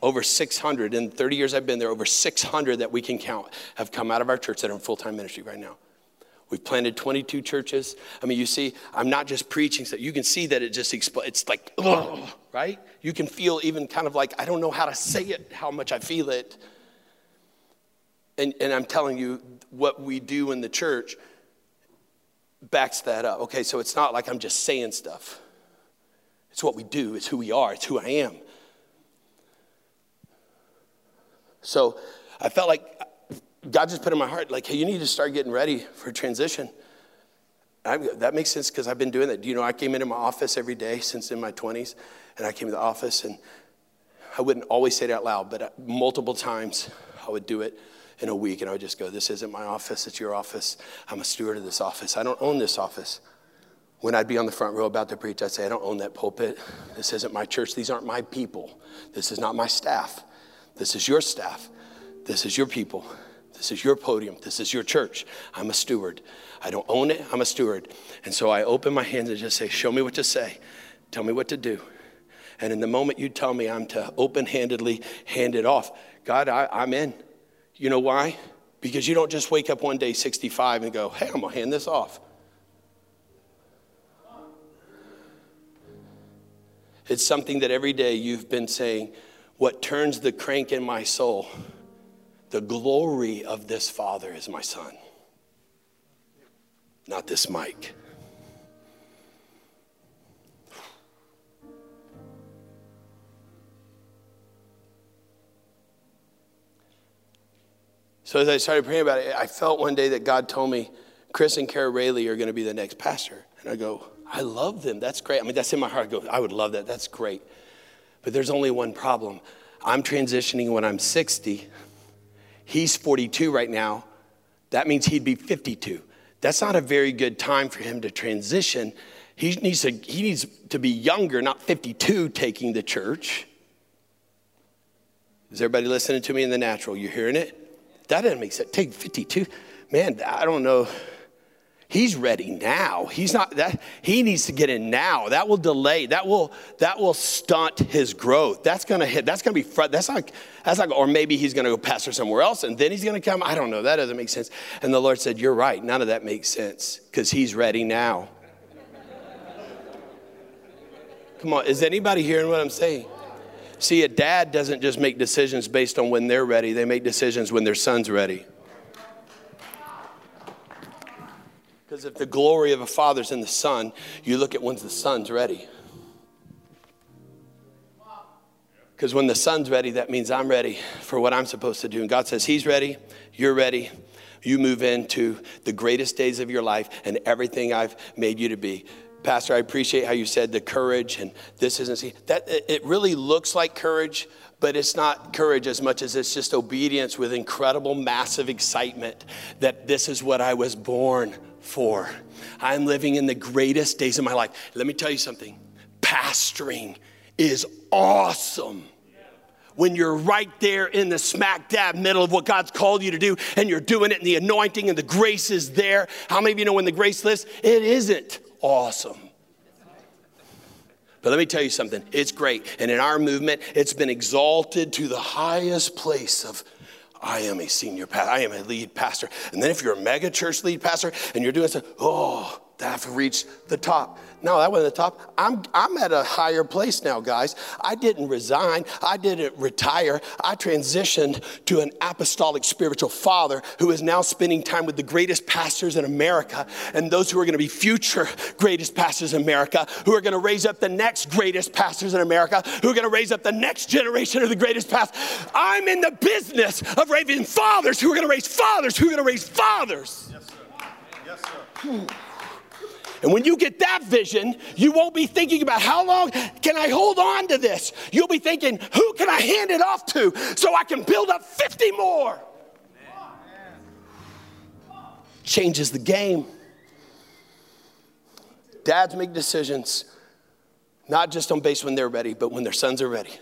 Over 600 in 30 years I've been there, over 600 that we can count have come out of our church that are in full time ministry right now. We've planted 22 churches. I mean, you see, I'm not just preaching, so you can see that it just explodes. It's like, ugh, right? You can feel even kind of like, I don't know how to say it, how much I feel it. And, and I'm telling you, what we do in the church backs that up. Okay, so it's not like I'm just saying stuff, it's what we do, it's who we are, it's who I am. So I felt like God just put in my heart, like, hey, you need to start getting ready for transition. I, that makes sense because I've been doing that. You know, I came into my office every day since in my 20s, and I came to the office, and I wouldn't always say it out loud, but uh, multiple times I would do it in a week, and I would just go, This isn't my office, it's your office. I'm a steward of this office. I don't own this office. When I'd be on the front row about to preach, I'd say, I don't own that pulpit. This isn't my church. These aren't my people. This is not my staff. This is your staff. This is your people. This is your podium. This is your church. I'm a steward. I don't own it. I'm a steward. And so I open my hands and just say, Show me what to say. Tell me what to do. And in the moment you tell me I'm to open handedly hand it off, God, I, I'm in. You know why? Because you don't just wake up one day 65 and go, Hey, I'm going to hand this off. It's something that every day you've been saying, What turns the crank in my soul? The glory of this Father is my Son, not this mic. So as I started praying about it, I felt one day that God told me, Chris and Kara Railey are going to be the next pastor. And I go, I love them. That's great. I mean, that's in my heart. I go, I would love that. That's great. But there's only one problem. I'm transitioning when I'm 60. He's 42 right now. That means he'd be 52. That's not a very good time for him to transition. He needs to, he needs to be younger, not 52, taking the church. Is everybody listening to me in the natural? You hearing it? That doesn't make sense. Take 52. Man, I don't know. He's ready now. He's not that he needs to get in now. That will delay. That will that will stunt his growth. That's gonna hit. That's gonna be front. That's not that's not or maybe he's gonna go pastor somewhere else and then he's gonna come. I don't know. That doesn't make sense. And the Lord said, You're right. None of that makes sense because he's ready now. Come on, is anybody hearing what I'm saying? See, a dad doesn't just make decisions based on when they're ready, they make decisions when their son's ready. Because if the glory of a father's in the son, you look at when the son's ready. Because when the son's ready, that means I'm ready for what I'm supposed to do. And God says, He's ready, you're ready. You move into the greatest days of your life and everything I've made you to be. Pastor, I appreciate how you said the courage and this isn't that it really looks like courage, but it's not courage as much as it's just obedience with incredible, massive excitement that this is what I was born for. I'm living in the greatest days of my life. Let me tell you something pastoring is awesome when you're right there in the smack dab middle of what God's called you to do and you're doing it and the anointing and the grace is there. How many of you know when the grace lifts? It isn't awesome. But let me tell you something, it's great. And in our movement, it's been exalted to the highest place of I am a senior pastor, I am a lead pastor. And then if you're a mega church lead pastor and you're doing something, oh, I've reached the top. No, that wasn't the top. I'm, I'm at a higher place now, guys. I didn't resign. I didn't retire. I transitioned to an apostolic spiritual father who is now spending time with the greatest pastors in America and those who are going to be future greatest pastors in America, who are going to raise up the next greatest pastors in America, who are going to raise up the next generation of the greatest pastors. I'm in the business of raising fathers who are going to raise fathers who are going to raise fathers. Yes, sir. Yes, sir. Hmm. And when you get that vision, you won't be thinking about how long can I hold on to this? You'll be thinking, who can I hand it off to so I can build up 50 more? Changes the game. Dads make decisions not just on base when they're ready, but when their sons are ready.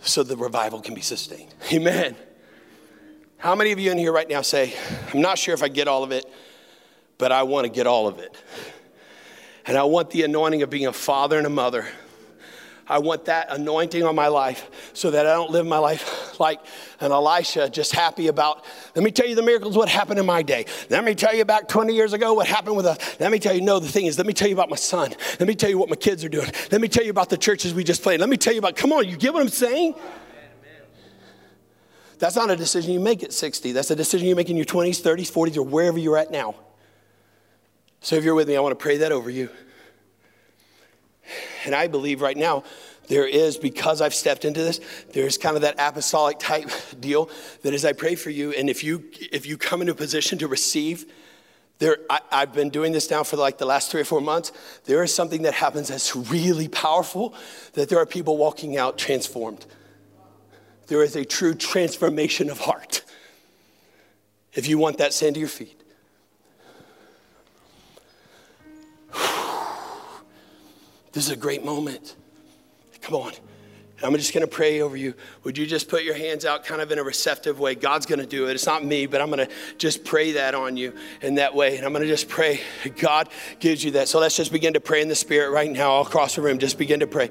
So the revival can be sustained. Amen. How many of you in here right now say, I'm not sure if I get all of it, but I want to get all of it. And I want the anointing of being a father and a mother. I want that anointing on my life so that I don't live my life like an Elisha, just happy about. Let me tell you the miracles, what happened in my day. Let me tell you back 20 years ago what happened with a. Let me tell you, no, the thing is, let me tell you about my son. Let me tell you what my kids are doing. Let me tell you about the churches we just played. Let me tell you about, come on, you get what I'm saying? That's not a decision you make at 60. That's a decision you make in your 20s, 30s, 40s, or wherever you're at now. So if you're with me, I want to pray that over you. And I believe right now, there is, because I've stepped into this, there's kind of that apostolic type deal that as I pray for you, and if you if you come into a position to receive, there I, I've been doing this now for like the last three or four months. There is something that happens that's really powerful, that there are people walking out transformed. There is a true transformation of heart. If you want that, stand to your feet. This is a great moment. Come on. I'm just going to pray over you. Would you just put your hands out kind of in a receptive way? God's going to do it. It's not me, but I'm going to just pray that on you in that way. And I'm going to just pray. God gives you that. So let's just begin to pray in the spirit right now all across the room. Just begin to pray.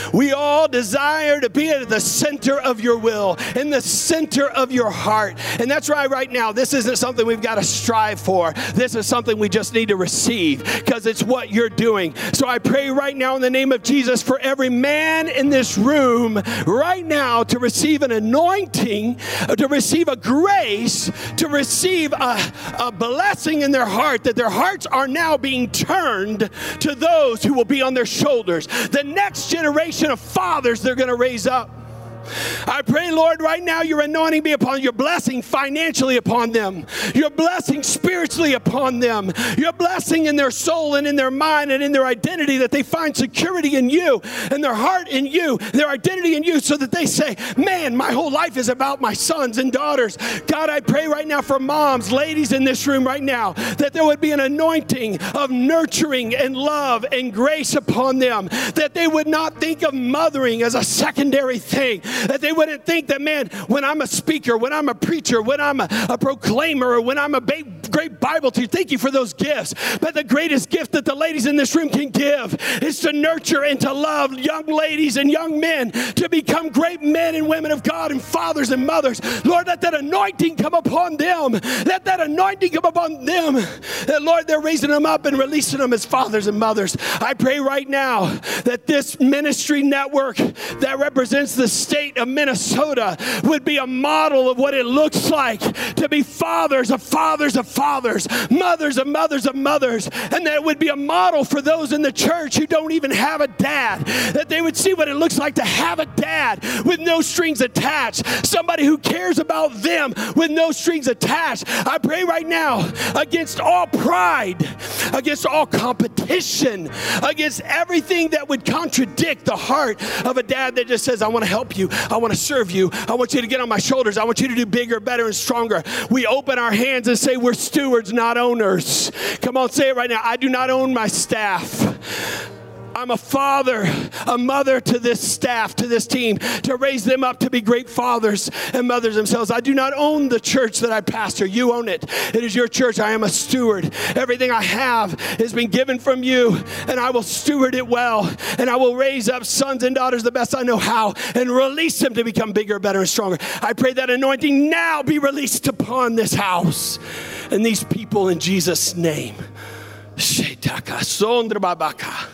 We all desire to be at the center of your will, in the center of your heart. And that's why right now, this isn't something we've got to strive for. This is something we just need to receive because it's what you're doing. So I pray right now in the name of Jesus for every man in this room right now to receive an anointing, uh, to receive a grace, to receive a, a blessing in their heart, that their hearts are now being turned to those who will be on their shoulders. The next generation of fathers they're going to raise up. I pray, Lord, right now your anointing be upon your blessing financially upon them, your blessing spiritually upon them, your blessing in their soul and in their mind and in their identity that they find security in you and their heart in you, their identity in you, so that they say, Man, my whole life is about my sons and daughters. God, I pray right now for moms, ladies in this room right now, that there would be an anointing of nurturing and love and grace upon them, that they would not think of mothering as a secondary thing That they wouldn't think that, man, when I'm a speaker, when I'm a preacher, when I'm a, a proclaimer, or when I'm a ba- great Bible teacher, thank you for those gifts. But the greatest gift that the ladies in this room can give is to nurture and to love young ladies and young men to become great men and women of God and fathers and mothers. Lord, let that anointing come upon them. Let that anointing come upon them. That, Lord, they're raising them up and releasing them as fathers and mothers. I pray right now that this ministry network that represents the state of Minnesota would be a model of what it looks like to be fathers of fathers of fathers, mothers of mothers of mothers, and that it would be a model for those in the church who don't even have a dad, that they would see what it looks like to have a dad with no strings attached, somebody who cares about them with no strings attached. I pray right now against all pride, against all competition, against everything that would contradict the heart of a dad that just says, I want to help you, I want to serve you, I want you to get on my shoulders, I want you to do bigger, better, and stronger. We open our hands and say, We're stewards, not owners. Come on, say it right now. I do not own my staff. I'm a father, a mother to this staff, to this team, to raise them up to be great fathers and mothers themselves. I do not own the church that I pastor. You own it. It is your church. I am a steward. Everything I have has been given from you, and I will steward it well. And I will raise up sons and daughters the best I know how and release them to become bigger, better, and stronger. I pray that anointing now be released upon this house and these people in Jesus' name. Shetaka sondra babaka.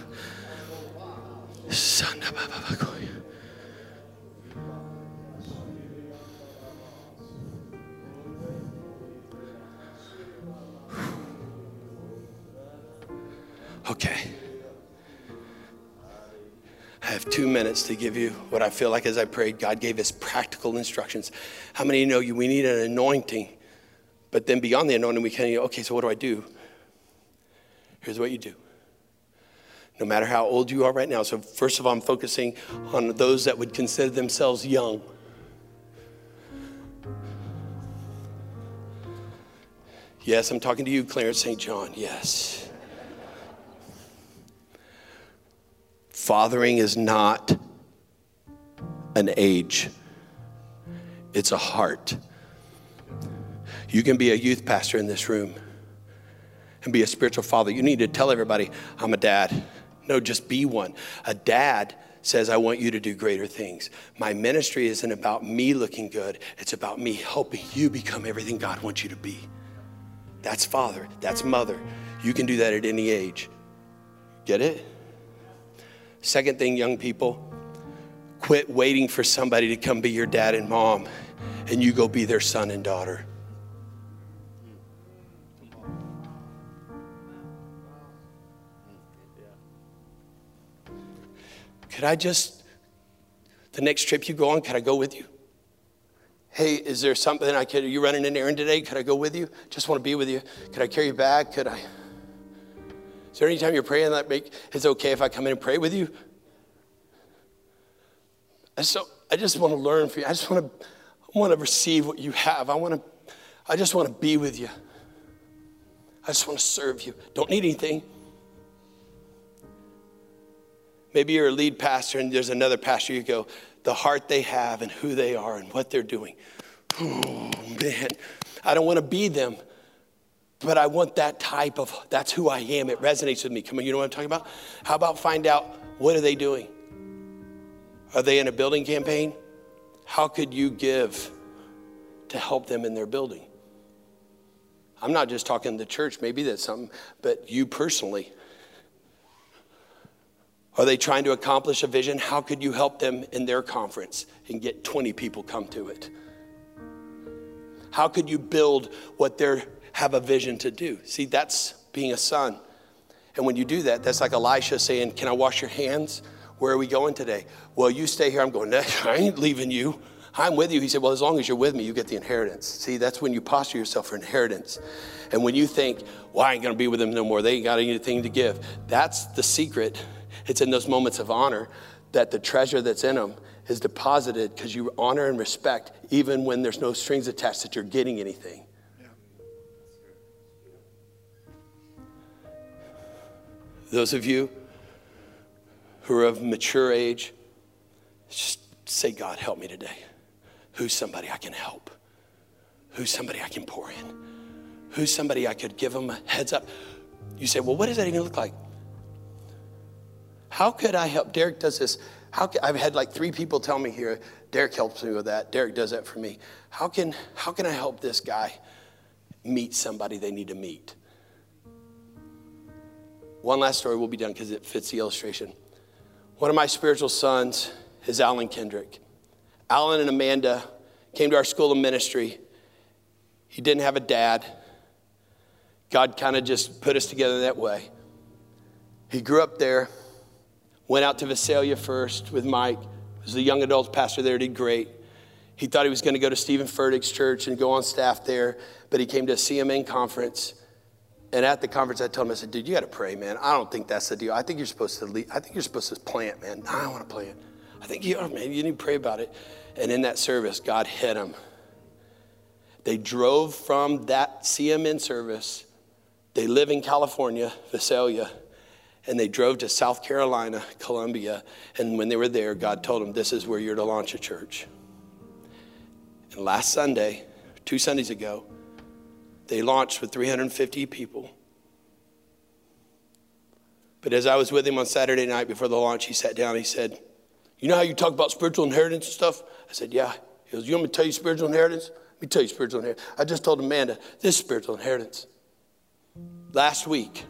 Okay. I have two minutes to give you what I feel like as I prayed. God gave us practical instructions. How many of you know you we need an anointing? But then beyond the anointing, we can, okay, so what do I do? Here's what you do no matter how old you are right now. So, first of all, I'm focusing on those that would consider themselves young. Yes, I'm talking to you, Clarence St. John. Yes. Fathering is not an age, it's a heart. You can be a youth pastor in this room and be a spiritual father. You need to tell everybody, I'm a dad. No, just be one. A dad says, I want you to do greater things. My ministry isn't about me looking good, it's about me helping you become everything God wants you to be. That's father, that's mother. You can do that at any age. Get it? Second thing, young people, quit waiting for somebody to come be your dad and mom, and you go be their son and daughter. Could I just, the next trip you go on, could I go with you? Hey, is there something I could, are you running an errand today? Could I go with you? Just want to be with you. Could I carry you back? Could I? Is there any time you're praying that make, it's okay if I come in and pray with you? And so I just want to learn from you. I just want to, I want to receive what you have. I want to, I just want to be with you. I just want to serve you. Don't need anything. Maybe you're a lead pastor and there's another pastor. You go, the heart they have and who they are and what they're doing. Oh, man, I don't want to be them, but I want that type of, that's who I am. It resonates with me. Come on, you know what I'm talking about? How about find out what are they doing? Are they in a building campaign? How could you give to help them in their building? I'm not just talking the church, maybe that's something, but you personally. Are they trying to accomplish a vision? How could you help them in their conference and get 20 people come to it? How could you build what they have a vision to do? See, that's being a son. And when you do that, that's like Elisha saying, Can I wash your hands? Where are we going today? Well, you stay here. I'm going, I ain't leaving you. I'm with you. He said, Well, as long as you're with me, you get the inheritance. See, that's when you posture yourself for inheritance. And when you think, Well, I ain't going to be with them no more, they ain't got anything to give, that's the secret it's in those moments of honor that the treasure that's in them is deposited because you honor and respect even when there's no strings attached that you're getting anything. Those of you who are of mature age, just say, God, help me today. Who's somebody I can help? Who's somebody I can pour in? Who's somebody I could give them a heads up? You say, well, what does that even look like? How could I help? Derek does this. How can, I've had like three people tell me here, Derek helps me with that. Derek does that for me. How can, how can I help this guy meet somebody they need to meet? One last story, we'll be done because it fits the illustration. One of my spiritual sons is Alan Kendrick. Alan and Amanda came to our school of ministry. He didn't have a dad. God kind of just put us together that way. He grew up there, went out to Visalia first with Mike, was the young adult pastor there, did great. He thought he was going to go to Steven Furtick's church and go on staff there, but he came to a CMN conference. And at the conference, I told him, I said, dude, you got to pray, man. I don't think that's the deal. I think you're supposed to lead. I think you're supposed to plant, man. I don't want to plant. I think you are, man. You need to pray about it. And in that service, God hit him. They drove from that CMN service. They live in California, Visalia, and they drove to South Carolina, Columbia. And when they were there, God told them, This is where you're to launch a church. And last Sunday, two Sundays ago, they launched with 350 people. But as I was with him on Saturday night before the launch, he sat down. He said, You know how you talk about spiritual inheritance and stuff? I said, Yeah. He goes, You want me to tell you spiritual inheritance? Let me tell you spiritual inheritance. I just told Amanda, this spiritual inheritance. Last week,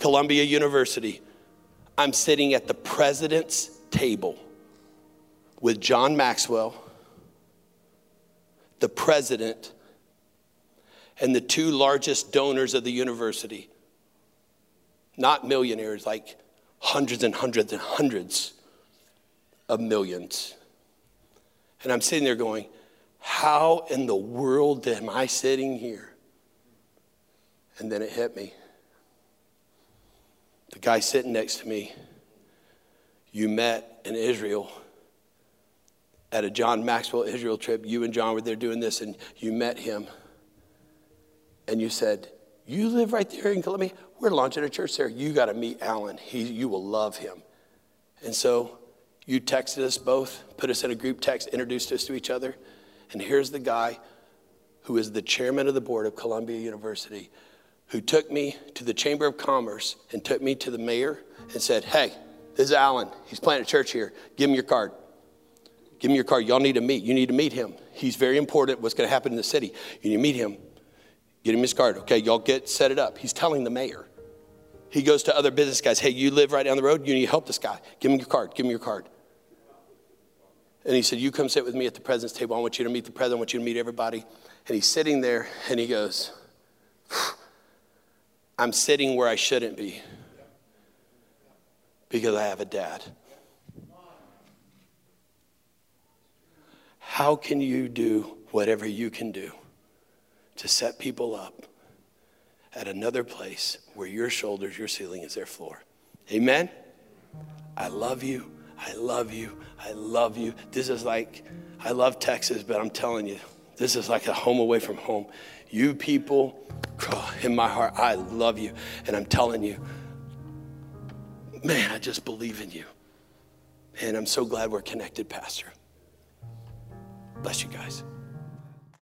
Columbia University, I'm sitting at the president's table with John Maxwell, the president, and the two largest donors of the university. Not millionaires, like hundreds and hundreds and hundreds of millions. And I'm sitting there going, How in the world am I sitting here? And then it hit me. Guy sitting next to me, you met in Israel at a John Maxwell Israel trip. You and John were there doing this, and you met him and you said, You live right there in Columbia? We're launching a church there. You got to meet Alan. He, you will love him. And so you texted us both, put us in a group text, introduced us to each other. And here's the guy who is the chairman of the board of Columbia University who took me to the Chamber of Commerce and took me to the mayor and said, Hey, this is Alan. He's planting a church here. Give him your card. Give him your card. Y'all need to meet. You need to meet him. He's very important. What's going to happen in the city? You need to meet him. Get him his card. Okay, y'all get set it up. He's telling the mayor. He goes to other business guys. Hey, you live right down the road. You need to help this guy. Give him your card. Give him your card. And he said, You come sit with me at the president's table. I want you to meet the president. I want you to meet everybody. And he's sitting there and he goes, I'm sitting where I shouldn't be because I have a dad. How can you do whatever you can do to set people up at another place where your shoulders, your ceiling is their floor. Amen? I love you. I love you. I love you. This is like, I love Texas, but I'm telling you, this is like a home away from home. You people, in my heart, I love you. And I'm telling you, man, I just believe in you. And I'm so glad we're connected, Pastor. Bless you guys.